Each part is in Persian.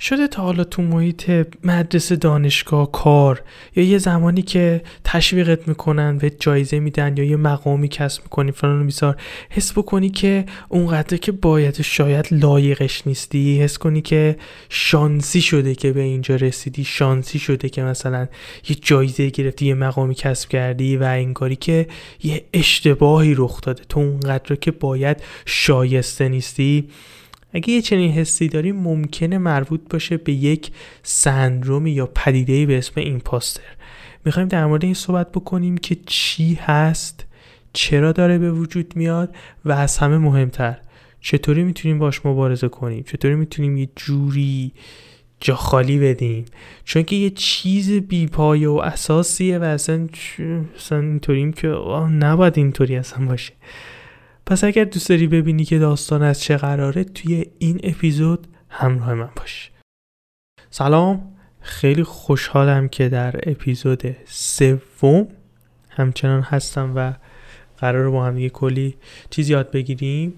شده تا حالا تو محیط مدرسه دانشگاه کار یا یه زمانی که تشویقت می‌کنن به جایزه میدن یا یه مقامی کسب می‌کنی فلان بیسار حس بکنی که اونقدر که باید شاید لایقش نیستی حس کنی که شانسی شده که به اینجا رسیدی شانسی شده که مثلا یه جایزه گرفتی یه مقامی کسب کردی و انگاری که یه اشتباهی رخ داده. تو اونقدر که باید شایسته نیستی. اگه یه چنین حسی داری ممکنه مربوط باشه به یک سندروم یا پدیده به اسم ایمپاستر. می‌خوایم در مورد این صحبت بکنیم که چی هست چرا داره به وجود میاد و از همه مهمتر. چطوری می‌تونیم باش مبارزه کنیم؟ چطوری می‌تونیم یه جوری جا خالی بدیم؟ چون که یه چیز بیپایه و اساسیه و اصلا, اصلا اینطوریم که نباید اینطوری اصلا باشه. پس اگر دوست داری ببینی که داستان از چه قراره توی این اپیزود همراه من باش. سلام. خیلی خوشحالم که در اپیزود سوم همچنان هستم و قرار با هم یه کلی چیز یاد بگیریم.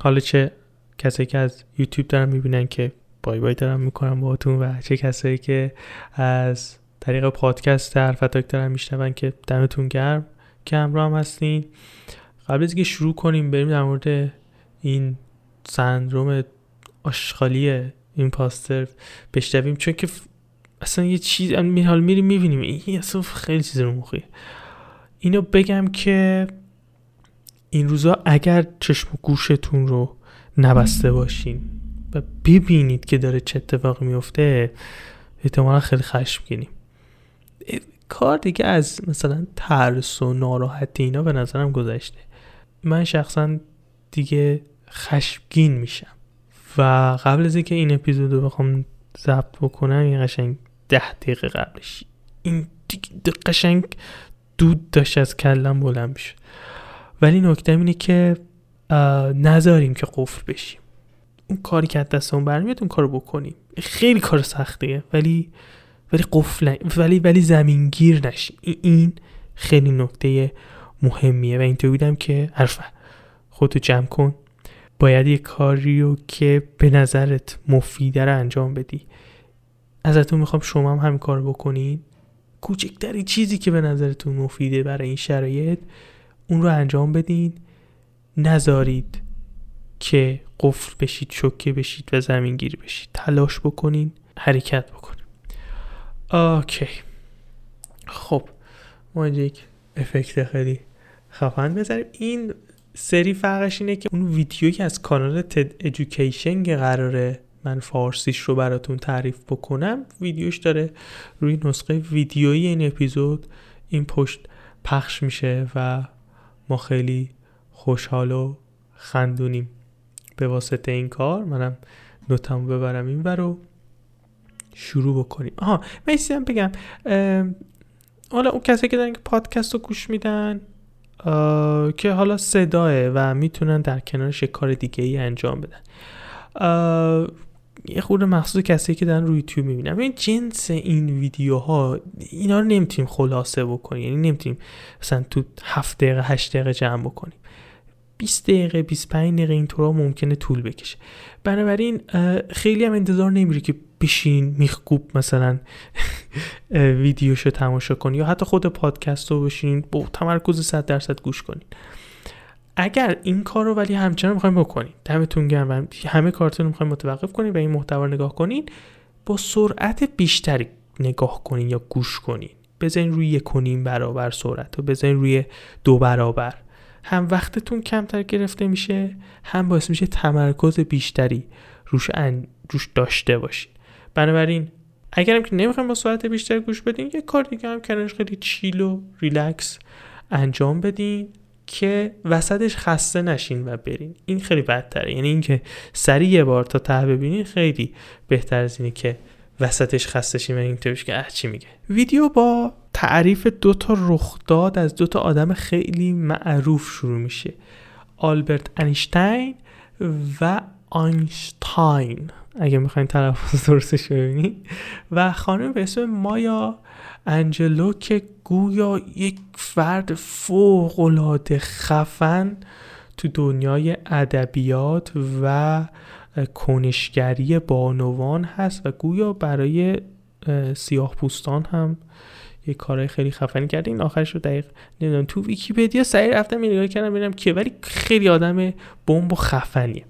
حالا چه کسایی که از یوتیوب دارن می‌بینن که بای بای دارم می‌کنم باهاتون و چه کسایی که از طریق پادکست حرفتاک دارن میشنون که دمتون گرم. که همراه هم هستین. قبل از اینکه شروع کنیم بریم در مورد این سندروم آشغالی پاستر بشنویم. چون که اصلا یه چیز حال میریم می‌بینیم. این اصلا خیلی چیز رو مخیه اینو بگم که این روزا اگر چشم و گوشتون رو نبسته باشین و ببینید که داره چه اتفاقی میفته احتمالا خیلی خشمگینیم. کار دیگه از مثلا ترس و ناراحتی اینا به نظرم گذشته. من شخصا دیگه خشمگین میشم. و قبل از اینکه این اپیزود رو بخوام ضبط بکنم این قشنگ ده دقیقه قبلش. این قشنگ دود داشت از کلم بلند می‌شد. ولی نکته اینه که نذاریم که قفل بشیم. اون کاری که از دستمون برمیاد اون کارو بکنیم. خیلی کار سختیه. ولی ولی قفل ولی ولی زمینگیر نشیم این خیلی نکته مهمیه و اینطور بودم که حرفه. خودتو جمع کن. باید یه کاری رو که به نظرت مفیده رو انجام بدی. ازتون می‌خوام شما هم همین کار بکنید کوچکتری چیزی که به نظرتون مفیده برای این شرایط اون رو انجام بدین. نذارید که قفل بشید شکه بشید و زمینگیر بشید. تلاش بکنین حرکت بکنین. اوکی. خب ما یک افکت خیلی خفن بذاریم. این سری فرقش اینه که اون ویدیویی که از کانال تد ادویکیشن که قراره من فارسیش رو براتون تعریف بکنم ویدیوش داره روی نسخه ویدیویی این اپیزود این پشت پخش میشه و ما خیلی خوشحال و خندونیم. به واسطه این کار منم نوتمو ببرم این رو شروع بکنیم. آها من بگم. حالا اون کسی که دارن که پادکست رو گوش میدن که حالا صداه و می‌تونن در کنارش کار دیگه ای انجام بدن. یه خورده مخصوص کسی که دارن روی یوتیوب می‌بینن. این جنس این ویدیوها اینا رو نمی‌تونیم خلاصه بکنیم. یعنی نمی‌تونیم مثلا تو هفت دقیقه هشت دقیقه جمع بکنیم. 20 دقیقه 25 دقیقه اینطورا ممکنه طول بکشه. بنابراین خیلی هم انتظار نمیره که بشین میخکوب مثلا ویدیوشو تماشا کنی یا حتی خود پادکست رو بشین با تمرکز 100 درصد گوش کنین. اگر این کار رو ولی همچنان می‌خوایم بکنین دمتون گرم و همه کارتون رو می‌خوایم متوقف کنین و این محتوا نگاه کنین با سرعت بیشتری نگاه کنین یا گوش کنین. بزنین روی یک برابر سرعت و بزنین روی دو برابر. هم وقتتون کمتر گرفته میشه هم باعث میشه تمرکز بیشتری روش, روش داشته باشین. بنابراین اگرم که نمی‌خوایم با سرعت بیشتر گوش بدین یه کار دیگه هم کنارش خیلی چیل و ریلکس انجام بدین که وسطش خسته نشین و برین. این خیلی بدتره. یعنی اینکه سریع یه بار تا ته ببینین خیلی بهتر از اینه که وسطش خسته شین و اینطوریش که اه چی میگه. ویدیو با تعریف دو تا رخداد از دو تا آدم خیلی معروف شروع میشه. آلبرت انیشتین و آینشتاین. اگه می‌خواین تلفظ درستش ببینید و خانم به اسم مایا انجلو که گویا یک فرد فوق العاده خفن تو دنیای ادبیات و کنشگری بانوان هست و گویا برای سیاه پوستان هم یه کارهای خیلی خفنی کرده. این آخرش رو دقیق نمی‌دونم. تو ویکیپدیا سریع رفتم نگاه کردم ببینم که ولی خیلی آدم بمب و خفنیه.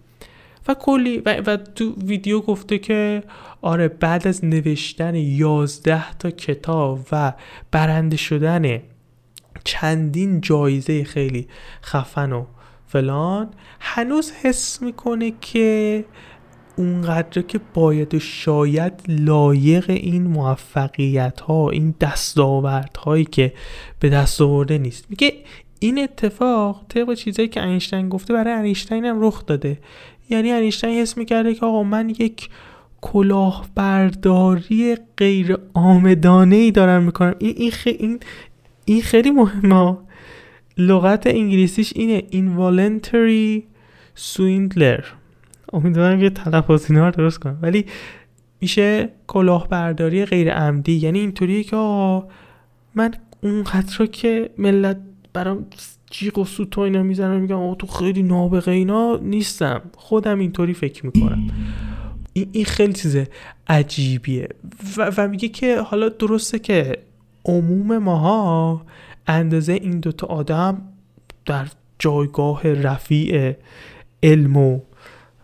و کلی و, و تو ویدیو گفته که آره بعد از نوشتن 11 تا کتاب و برنده شدن چندین جایزه خیلی خفن و فلان هنوز حس می‌کنه که اونقدر که باید و شاید لایق این موفقیت ها این دستاورد هایی که به دست آورده نیست. میگه این اتفاق طبق چیزایی که اینشتین گفته برای اینشتین هم رخ داده. یعنی اینشتین حس می‌کرده که آقا من یک کلاهبرداری غیر آمدانه ای دارم می‌کنم. این این, این, این خیلی مهمه لغت انگلیسیش اینه involuntary swindler. امیدوارم یه تلفظ اینا رو درست کنم. ولی میشه کلاهبرداری غیر عمدی. یعنی اینطوریه که آقا من اونقدر که ملت برام جیغ و سوت و اینا می‌زنن میگم آقا تو خیلی نابغه اینا نیستم. خودم اینطوری فکر می‌کنم. این خیلی چیز عجیبیه. و, و میگه که حالا درسته که عموم ماها اندازه این دوتا آدم در جایگاه رفیع علم و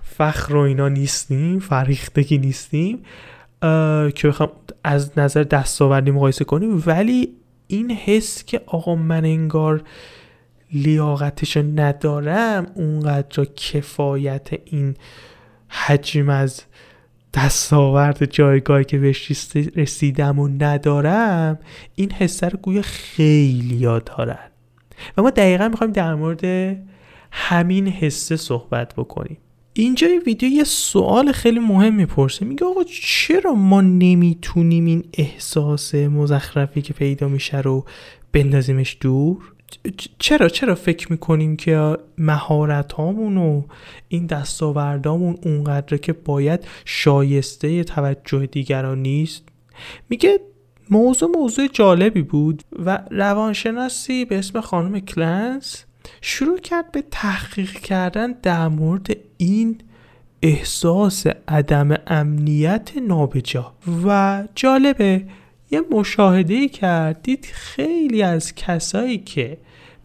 فخر و اینا نیستیم فریختگی نیستیم که بخوام از نظر دستاوردی مقایسه کنیم. ولی این حس که آقا من انگار لیاقتشو ندارم اونقدر کفایت این حجم از دستاورد جایگاهی که بهش رسیدم و ندارم این حسه رو گویا خیلی یاد دارن. و ما دقیقا می‌خوایم در مورد همین حسه صحبت بکنیم. اینجا ویدیو یه سوال خیلی مهم می‌پرسه. میگه آقا چرا ما نمی‌تونیم این احساس مزخرفی که پیدا میشه رو بندازیمش دور؟ چرا چرا فکر می‌کنیم که مهارت هامون و این دستاوردامون اونقدر که باید شایسته توجه دیگران نیست؟ میگه موضوع موضوع جالبی بود و روانشناسی به اسم خانم کلنس شروع کرد به تحقیق کردن در مورد این احساس عدم امنیت نابجا. و جالبه یه مشاهده کرد دید خیلی از کسایی که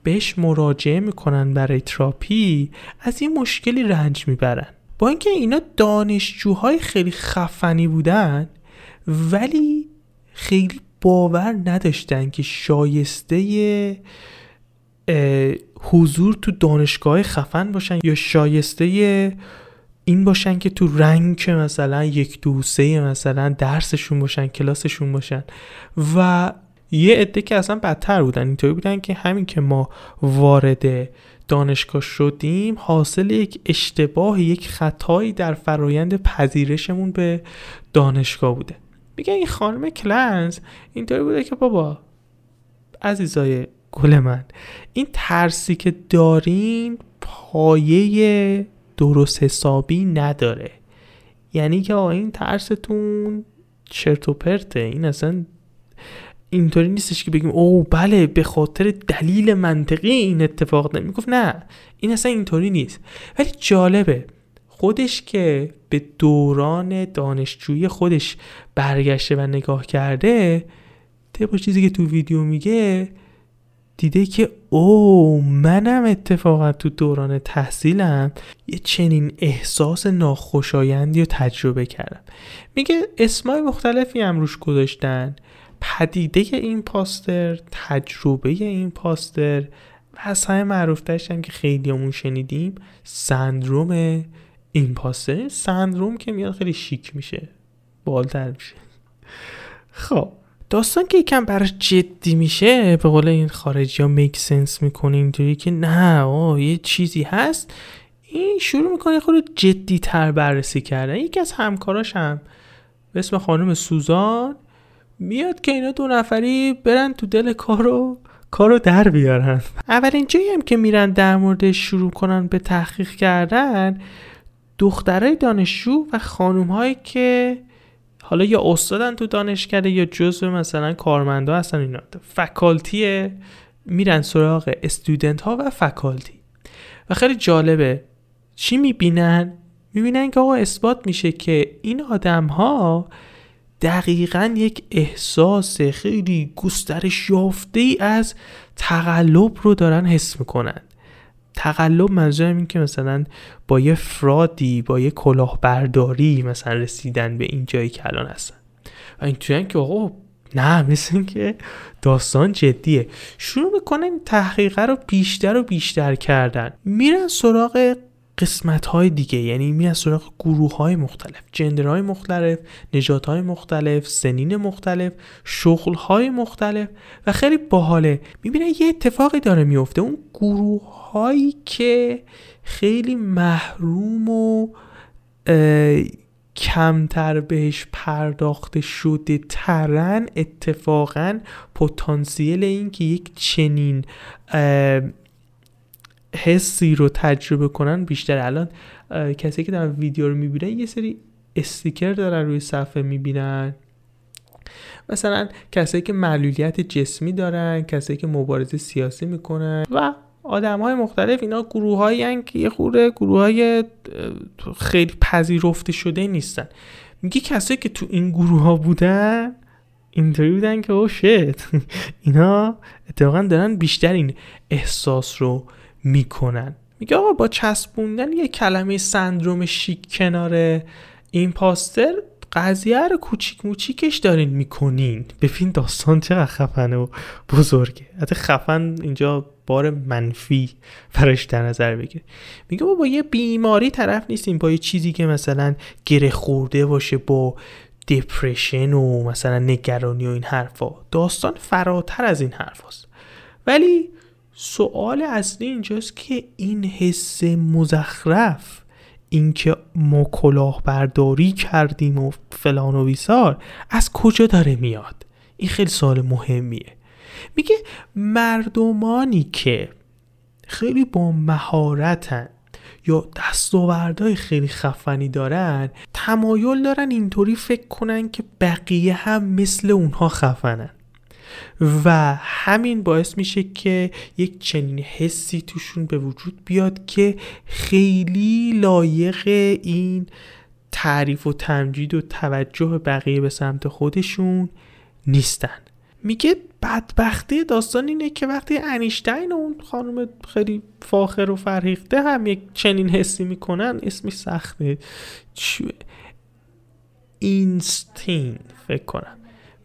بهش مراجعه می‌کنن برای تراپی از این مشکلی رنج می‌برن. با اینکه اینا دانشجوهای خیلی خفنی بودن ولی خیلی باور نداشتن که شایسته حضور تو دانشگاه خفن باشن یا شایسته این باشن که تو رنگ مثلا یک دوسه مثلا درسشون باشن کلاسشون باشن. و یه عده که اصلا بدتر بودن اینطوری بودن که همین که ما وارد دانشگاه شدیم حاصل یک اشتباه یک خطایی در فرایند پذیرشمون به دانشگاه بوده. میگه این خانم کلنز اینطوری بوده که بابا عزیزای گل من این ترسی که دارین پایه درست حسابی نداره. یعنی که این ترستون چرت و پرته. این اصلا اینطوری نیستش که بگیم او بله به خاطر دلیل منطقی این اتفاق نمی گفت. نه این اصلا اینطوری نیست. ولی جالبه خودش که به دوران دانشجویی خودش برگشته و نگاه کرده طبق چیزی که تو ویدیو میگه دیده که او منم اتفاقا تو دوران تحصیلم یه چنین احساس ناخوشایندی رو تجربه کردم. میگه اسمای مختلفی هم روش گذاشتن. پدیده این پاستر تجربه این پاستر و از همه معروف هم که خیلی همون شنیدیم سندروم این پاستر. سندروم که میاد خیلی شیک میشه بالتر میشه. خب. داستان که یکم براش جدی میشه به قول این خارجی ها میک سنس می‌کنه اینطوری که نه آه یه چیزی هست. این شروع می‌کنه خود جدی تر بررسی کردن. یکی از همکاراش هم به اسم خانم سوزان میاد که اینا دو نفری برن تو دل کارو کارو در بیارن. اولین جایی هم که میرن در مورد شروع کنن به تحقیق کردن دخترای دانشجو و خانوم هایی که حالا یا استادن تو دانشکده یا جزو مثلا کارمندا هستن اینا. فکالتی میرن سراغ استودنت ها و فکالتی و خیلی جالبه چی می‌بینن؟ می‌بینن که آقا اثبات میشه که این آدم ها دقیقا یک احساس خیلی گسترش یافته ای از تقلب رو دارن حس می‌کنن. تقلب منظورم این که مثلا با یه فرادی با یه کلاهبرداری مثلا رسیدن به این جایی که الان هستن. و این که آقا نه مثل که داستان جدیه. شروع می‌کنن تحقیقه رو بیشتر و بیشتر کردن. میرن سراغ قسمت های دیگه یعنی میرن سراغ گروه های مختلف جندرهای مختلف نجات های مختلف سنین مختلف شغل های مختلف و خیلی باحاله. می‌بینن یه اتفاقی داره میفته اون گروه هایی که خیلی محروم و کمتر بهش پرداخته شده ترن اتفاقا پتانسیل این که یک چنین حسی رو تجربه کنن بیشتر. الان کسی که در ویدیو رو می‌بینن یه سری استیکر دارن روی صفحه می‌بینن. مثلا کسایی که معلولیت جسمی دارن کسایی که مبارزه سیاسی می‌کنن و آدم های مختلف. اینا گروه های که یه خوره گروه های خیلی پذیرفته شده نیستن. میگه کسایی که تو این گروه ها بودن اینطوری بودن که او شت. اینا اتفاقا دارن بیشتر این احساس رو می‌کنن. میگه آقا با چسبوندن یه کلمه سندروم شیک کنار این پاستر قضیه رو کوچیک موچیکش دارین می‌کنین. ببین داستان چقدر خفنه و بزرگه. حتی خفن اینجا بار منفی فرش در نظر بگیر میگه با, با یه بیماری طرف نیستیم با یه چیزی که مثلا گره خورده باشه با دپرشن و مثلا نگرانی و این حرفا. داستان فراتر از این حرف هست. ولی سوال اصلی اینجاست که این حس مزخرف اینکه ما کلاهبرداری کردیم و فلان و بیسار از کجا داره میاد؟ این خیلی سوال مهمیه. میگه مردمانی که خیلی با مهارتن یا دستاوردهای خیلی خفنی دارن تمایل دارن اینطوری فکر کنن که بقیه هم مثل اونها خفنن. و همین باعث میشه که یک چنین حسی توشون به وجود بیاد که خیلی لایق این تعریف و تمجید و توجه بقیه به سمت خودشون نیستن. میگه بدبختی داستان اینه که وقتی انیشتین و اون خانم خیلی فاخر و فرهیخته هم یک چنین حسی می‌کنن اسمش سخته. چیه؟ اینستین فکر کنم.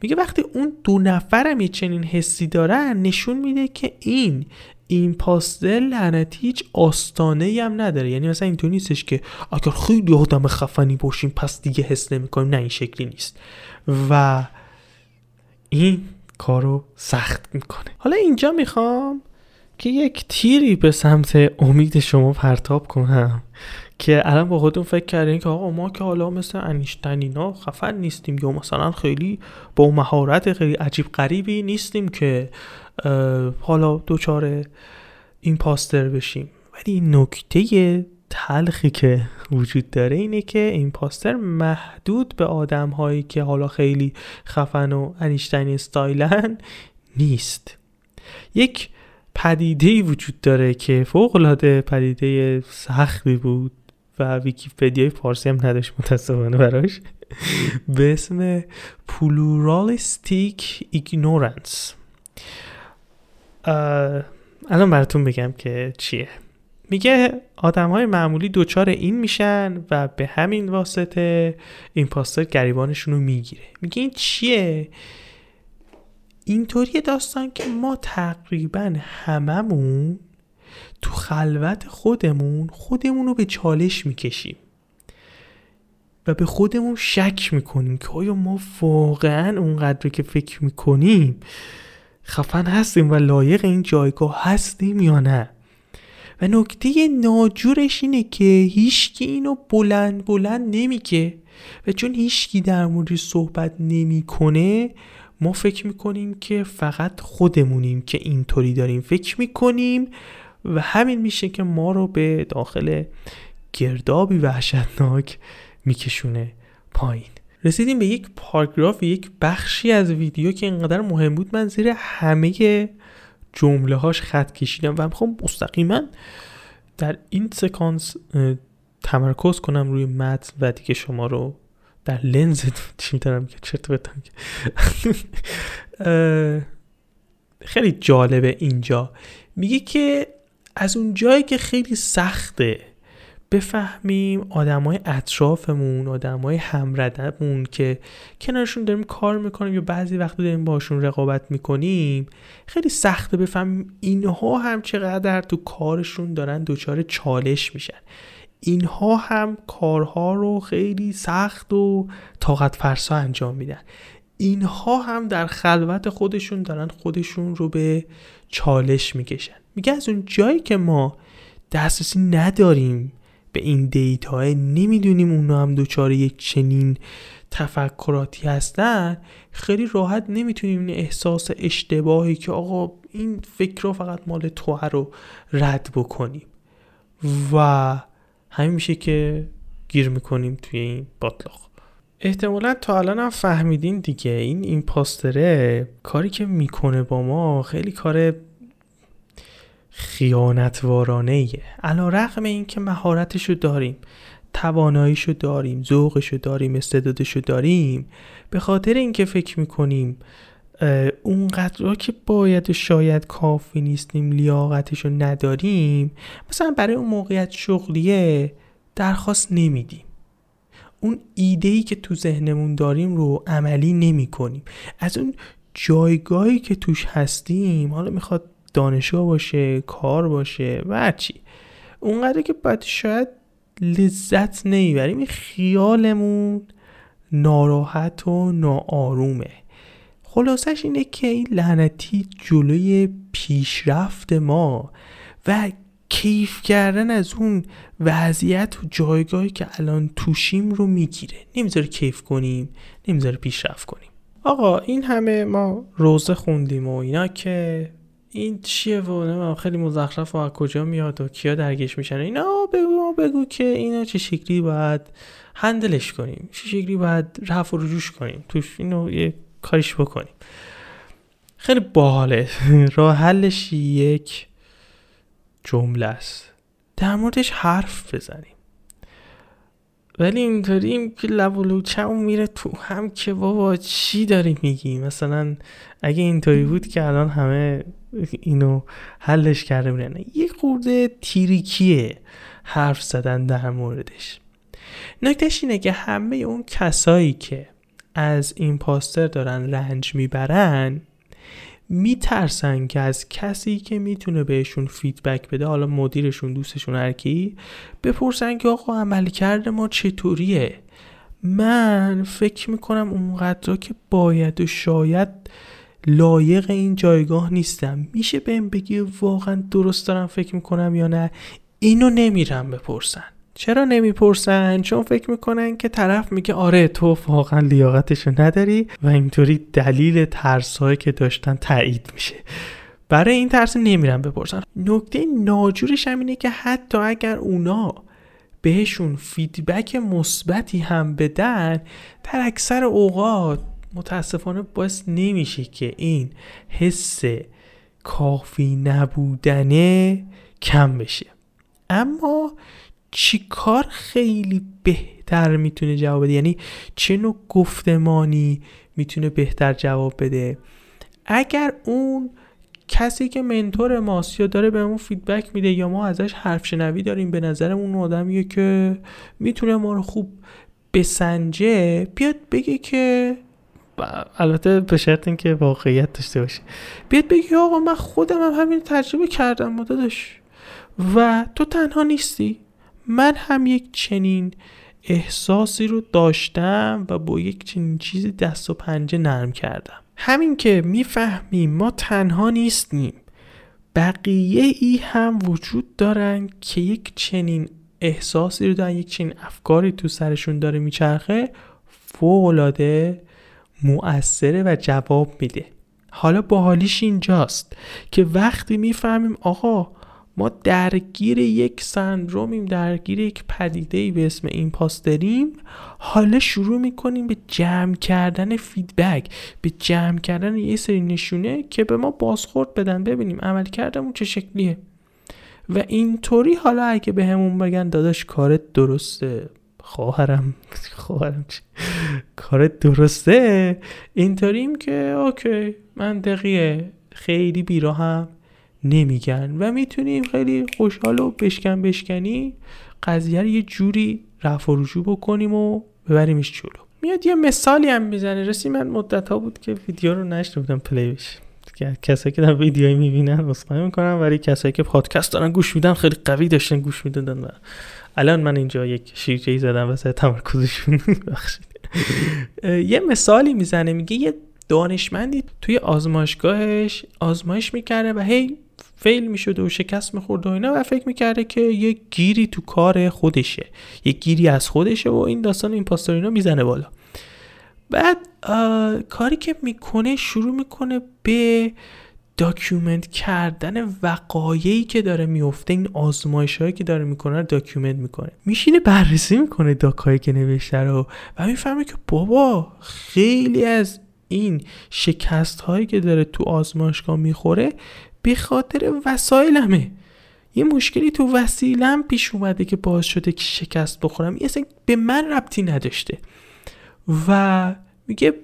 میگه وقتی اون دو نفرم یه چنین حسی دارن نشون میده که این این پاستل لعنتی هیچ آستانه هم نداره. یعنی مثلا اینطور نیستش که اگر خیلی آدم خفنی باشیم پس دیگه حس نمی‌کنیم. نه این شکلی نیست. و این کارو سخت می‌کنه. حالا اینجا می‌خوام که یک تیری به سمت امید شما پرتاب کنم. که الان با خودتون فکر کردین که آقا ما که حالا مثل انیشتین خفن نیستیم یا مثلا خیلی با مهارت خیلی عجیب غریبی نیستیم که حالا دوچار این پاستر بشیم. ولی نکته تلخی که وجود داره اینه که imposter محدود به آدم هایی که حالا خیلی خفن و انیشتین استایلن نیست. یک پدیده وجود داره که فوق العاده پدیده سختی بود. و فارسی هم نداشت متاسفانه براش. به اسم pluralistic ignorance. الان براتون بگم که چیه. میگه آدم های معمولی دوچار این میشن و به همین واسطه این پاستر گریبانشون رو می‌گیره. میگه این چیه؟ اینطوری داستان که ما تقریبا هممون تو خلوت خودمون خودمون رو به چالش می‌کشیم. و به خودمون شک می‌کنیم که آیا ما واقعا اونقدر که فکر می‌کنیم خفن هستیم و لایق این جایگاه هستیم یا نه. و نکته ناجورش اینه که هیچکی اینو بلند بلند نمیگه. و چون هیچکی در موردش صحبت نمی‌کنه ما فکر می‌کنیم که فقط خودمونیم که اینطوری داریم فکر می‌کنیم و همین میشه که ما رو به داخل گردابی وحشتناک میکشونه پایین. رسیدیم به یک پاراگراف یک بخشی از ویدیو که اینقدر مهم بود. من زیر همه جمله هاش خط کشیدم و می‌خوام مستقیما در این سکانس تمرکز کنم روی متن و دیگه شما رو در لنز چی دارم که چرت بتم خیلی جالبه اینجا. میگه که از اون جایی که خیلی سخته بفهمیم آدمای اطرافمون آدمای همردمون که کنارشون داریم کار می‌کنیم یا بعضی وقت داریم باشون رقابت می‌کنیم خیلی سخته بفهمیم اینها هم چقدر تو کارشون دارن دچار چالش میشن. اینها هم کارها رو خیلی سخت و طاقت فرسا انجام میدن. اینها هم در خلوت خودشون دارن خودشون رو به چالش می‌کشن. میگه از اون جایی که ما دسترسی نداریم به این دیتا نمی‌دونیم اونا هم دوچاره یک چنین تفکراتی هستن خیلی راحت نمی‌تونیم این احساس اشتباهی که آقا این فکر فقط مال تو رو رد بکنیم. و همین میشه که گیر می‌کنیم توی این باطلاق. احتمالا تا الان هم فهمیدین دیگه. این ایمپاستره کاری که می‌کنه با ما خیلی کار خیانتوارانه ایه علا رقم این که مهارتشو داریم تواناییشو داریم ذوقشو داریم استعدادشو داریم به خاطر اینکه فکر می‌کنیم اونقدر که باید و شاید کافی نیستیم لیاقتشو نداریم مثلا برای اون موقعیت شغلیه درخواست نمیدیم. اون ایده که تو ذهنمون داریم رو عملی نمی کنیم از اون جایگاهی که توش هستیم حالا می‌خواد دانشگاه باشه کار باشه و چی اونقدر که باید شاید لذت نمی‌بریم این خیالمون ناراحت و ناآرومه. خلاصش اینه که این لعنتی جلوی پیشرفت ما و کیف کردن از اون وضعیت و جایگاهی که الان توشیم رو می‌گیره. نمی‌ذاره کیف کنیم نمی‌ذاره پیشرفت کنیم. آقا این همه ما روزه خوندیم و اینا که این چیه و خیلی مزخرف و از کجا میاد و کیا درگیش میشن. اینا بگو بگو که اینا چه شکلی باید هندلش کنیم چه شکلی باید رفع و رجوش کنیم. توش اینو یه کاریش بکنیم. خیلی باحاله. راه حلش یک جمله است. در موردش حرف بزنیم. ولی اینطوری که لب و میره تو هم که بابا چی داری میگی مثلا اگه اینطوری بود که الان همه اینو حلش کرده بودن یه خورده تیریکیه حرف زدن در موردش. نکتش اینه که همه اون کسایی که از این پاستر دارن رنج می‌برن میترسن که از کسی که می‌تونه بهشون فیدبک بده حالا مدیرشون دوستشون هرکی بپرسن که آقا عمل کرده ما چطوریه؟ من فکر می‌کنم اونقدر که باید و شاید لایق این جایگاه نیستم. میشه بهم بگی واقعا درست دارم فکر می‌کنم یا نه؟ اینو نمیرم بپرسن. چرا نمی‌پرسن؟ چون فکر می‌کنن که طرف میگه آره تو واقعا لیاقتشو نداری و اینطوری دلیل ترسهایی که داشتن تایید میشه. برای این ترس نمیرن بپرسن. نکته ناجورش هم اینه که حتی اگر اونا بهشون فیدبک مثبتی هم بدن در اکثر اوقات متاسفانه باعث نمیشه که این حس کافی نبودنه کم بشه. اما چی کار خیلی بهتر می‌تونه جواب بده؟ یعنی چه نوع گفتمانی می‌تونه بهتر جواب بده؟ اگر اون کسی که منتور ماست یا داره بهمون فیدبک میده یا ما ازش حرف شنوی داریم به نظر اون آدمیه که می‌تونه ما رو خوب بسنجه بیاد بگه که البته به شرط اینکه واقعیت داشته باشه. بیاد بگی آقا من خودم هم همین تجربه کردم داداش. و تو تنها نیستی. من هم یک چنین احساسی رو داشتم و با یک چنین چیزی دست و پنجه نرم کردم. همین که می‌فهمیم ما تنها نیستیم. بقیه ای هم وجود دارن که یک چنین احساسی رو دارن یک چنین افکاری تو سرشون داره میچرخه فوقلاده مؤثره و جواب میده. حالا باحالیش اینجاست که وقتی می‌فهمیم آقا ما درگیر یک سندرومیم درگیر یک پدیده به اسم imposter یم. حالا شروع می‌کنیم به جمع کردن feedback به جمع کردن یه سری نشونه که به ما بازخورد بدن. ببینیم عملکردمون چه شکلیه. و اینطوری حالا اگه بهمون بگن داداش کارت درسته. خواهرم خواهرم کارت درسته. اینطوریم که okay منطقیه. خیلی بیراهم. نمیگن. و می‌تونیم خیلی خوشحال و بشکن بشکنی قضیه رو یه جوری رفع و رجوع بکنیم و ببریمش جلو. میاد یه مثالی هم می‌زنه. رسی من مدت ها بود که ویدیو رو نشته بودم پلی بشه. کسایی که در ویدیو می‌بینن اصخایی می‌کنم ولی کسایی که پادکست دارن گوش میدن خیلی قوی داشتن گوش می‌دادن و الان من اینجا یک شیرجه زدم واسه تمرکزشون. بخشید یه مثالی می‌زنه میگه یه دانشمندی توی آزمایشگاهش آزمایش می‌کرده و هی fail می‌شده و شکست میخورده و اینا و فکر می‌کرده که یه گیری تو کار خودشه. یه گیری از خودشه و این داستان این اینا می‌زنه بالا. بعد کاری که می‌کنه شروع می‌کنه به document کردن وقایعی که داره میفته این آزمایش هایی که داره می‌کنه document می‌کنه. میشینه بررسی می‌کنه doc ایی که نوشته رو و می‌فهمه که بابا خیلی از این شکست هایی که داره تو آزمایشگاه می‌خوره به خاطر وسایلمه یه مشکلی تو وسیلم پیش اومده که باعث شده که شکست بخورم. یه به من ربطی نداشته. و میگه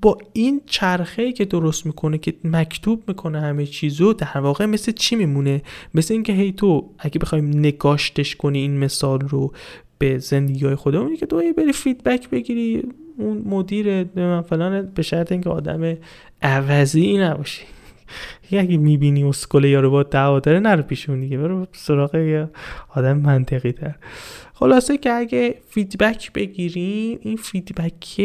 با این چرخه که درست می‌کنه که مکتوب می‌کنه همه چیزو در واقع مثل چی میمونه؟ مثل اینکه هی تو اگه بخوایم نگاشتش کنی این مثال رو به زندگی های خودمون که تو بری feedback بگیری اون مدیر فلان به شرط اینکه آدم عوضی نباشی. اگه می‌بینی اسکله یارو با دعوا داره نرو پیشون دیگه برو سراغ یه آدم منطقی تر خلاصه که اگه feedback بگیریم این feedback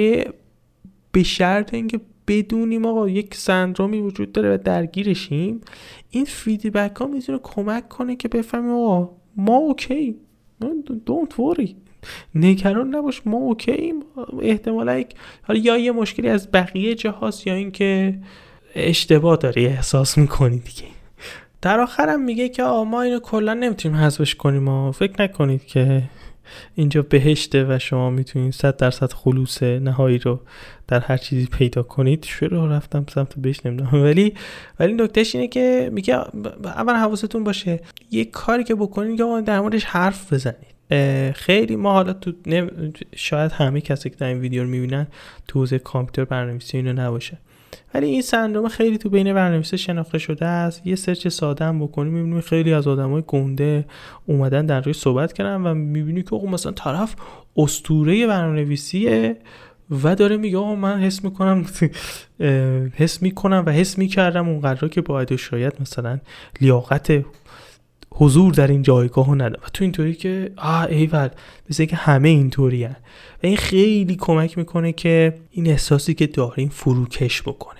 به شرط اینکه بدونیم آقا یک سندرومی وجود داره و درگیرشیم این feedback ها می‌تونه کمک کنه که بفهمیم آقا ما اوکی دونت وری نگران نباش ما اوکی احتمالا حالا یا یه مشکلی از بقیه جهاز یا اینکه اشتباه داری احساس می‌کنی دیگه. در آخرم میگه که آ ما اینو کلا نمی‌تونیم حذفش کنیم و فکر نکنید که اینجا بهشته و شما می‌تونید 100 درصد خلوص نهایی رو در هر چیزی پیدا کنید. شروع رفتم سمت بهش نمی‌دونم. ولی ولی نکتهش اینه که میگه اول حواستون باشه. یه کاری که بکنید یا در موردش حرف بزنید. خیلی ما حالا تو شاید همه کسی که در این ویدیو رو می‌بینن تو حوزه کامپیوتر برنامه‌نویسی اینو نباشه. ولی این سندروم خیلی تو بین برنامه‌نویسا شناخته شده است. یه سرچ ساده هم بکنی خیلی از آدمای گنده اومدن در روی صحبت کردن و می‌بینی که مثلا طرف اسطوره برنامه‌نویسیه و داره میگه آقا من حس می‌کنم حس می‌کنم و حس می‌کردم اونقدر که باید شاید مثلا لیاقت حضور در این جایگاه ندارم. و تو اینطوری که آه ایول مثل که همه اینطوری و این خیلی کمک می‌کنه که این احساسی که داریم فروکش بکنه.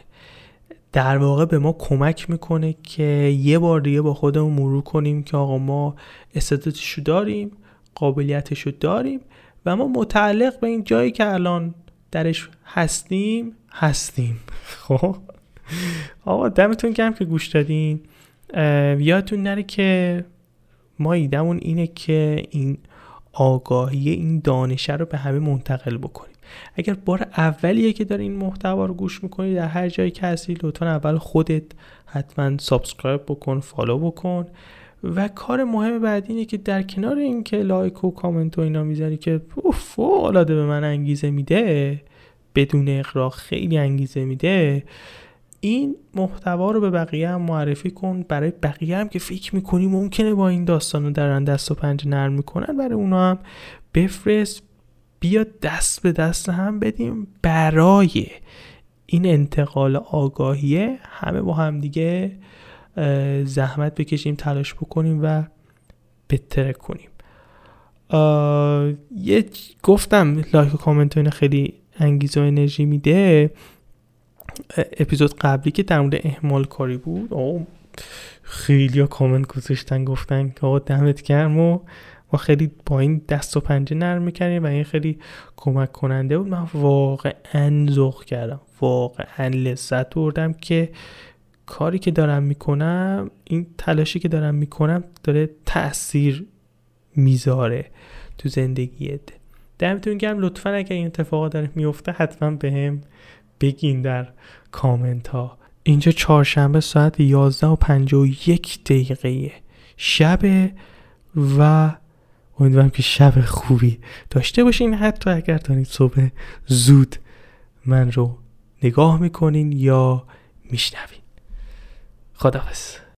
در واقع به ما کمک می‌کنه که یه بار دیگه با خودمون مرور کنیم که آقا ما استعدادشو داریم قابلیتشو داریم و ما متعلق به این جایی که الان درش هستیم هستیم. خب؟ آقا دمتون گرم که گوش دادین. یادتون نره که ما ایدمون اینه که این آگاهی این دانشه رو به همه منتقل بکنیم. اگر بار اولیه که داره این محتوا رو گوش می‌کنی در هر جایی که هستی لطفا اول خودت حتما subscribe بکن follow بکن. و کار مهم بعدی اینه که در کنار اینکه لایک و کامنت و اینا می‌ذاری که فوق العاده به من انگیزه میده بدون اقراق خیلی انگیزه میده این محتوا رو به بقیه هم معرفی کن. برای بقیه هم که فکر می‌کنی ممکنه با این داستان رو درن دست و پنجه نرم می‌کنن برای اونا هم بفرست. بیا دست به دست هم بدیم. برای این انتقال آگاهیه همه با هم دیگه زحمت بکشیم تلاش بکنیم و بهتره کنیم. یه گفتم لایک و کامنت خیلی انگیزه و انرژی میده. اپیزود قبلی که در مورد اهمال کاری بود او خیلی ها کامنت گذاشتن گفتن که آقا دمت گرم و ما خیلی با این دست و پنجه نرم می‌کنیم و این خیلی کمک کننده بود. من واقعا ذوق کردم واقعا لذت بردم که کاری که دارم می‌کنم این تلاشی که دارم می‌کنم داره تاثیر می‌ذاره تو زندگیت. دمتون گرم. لطفا اگر این اتفاقا داره میفته حتما بهم بگین در کامنت ها اینجا چهارشنبه ساعت 11 و 51 دقیقه شب و امیدوارم که شب خوبی داشته باشین. حتی اگر دارین صبح زود من رو نگاه می‌کنین یا میشنوین. خداحافظ.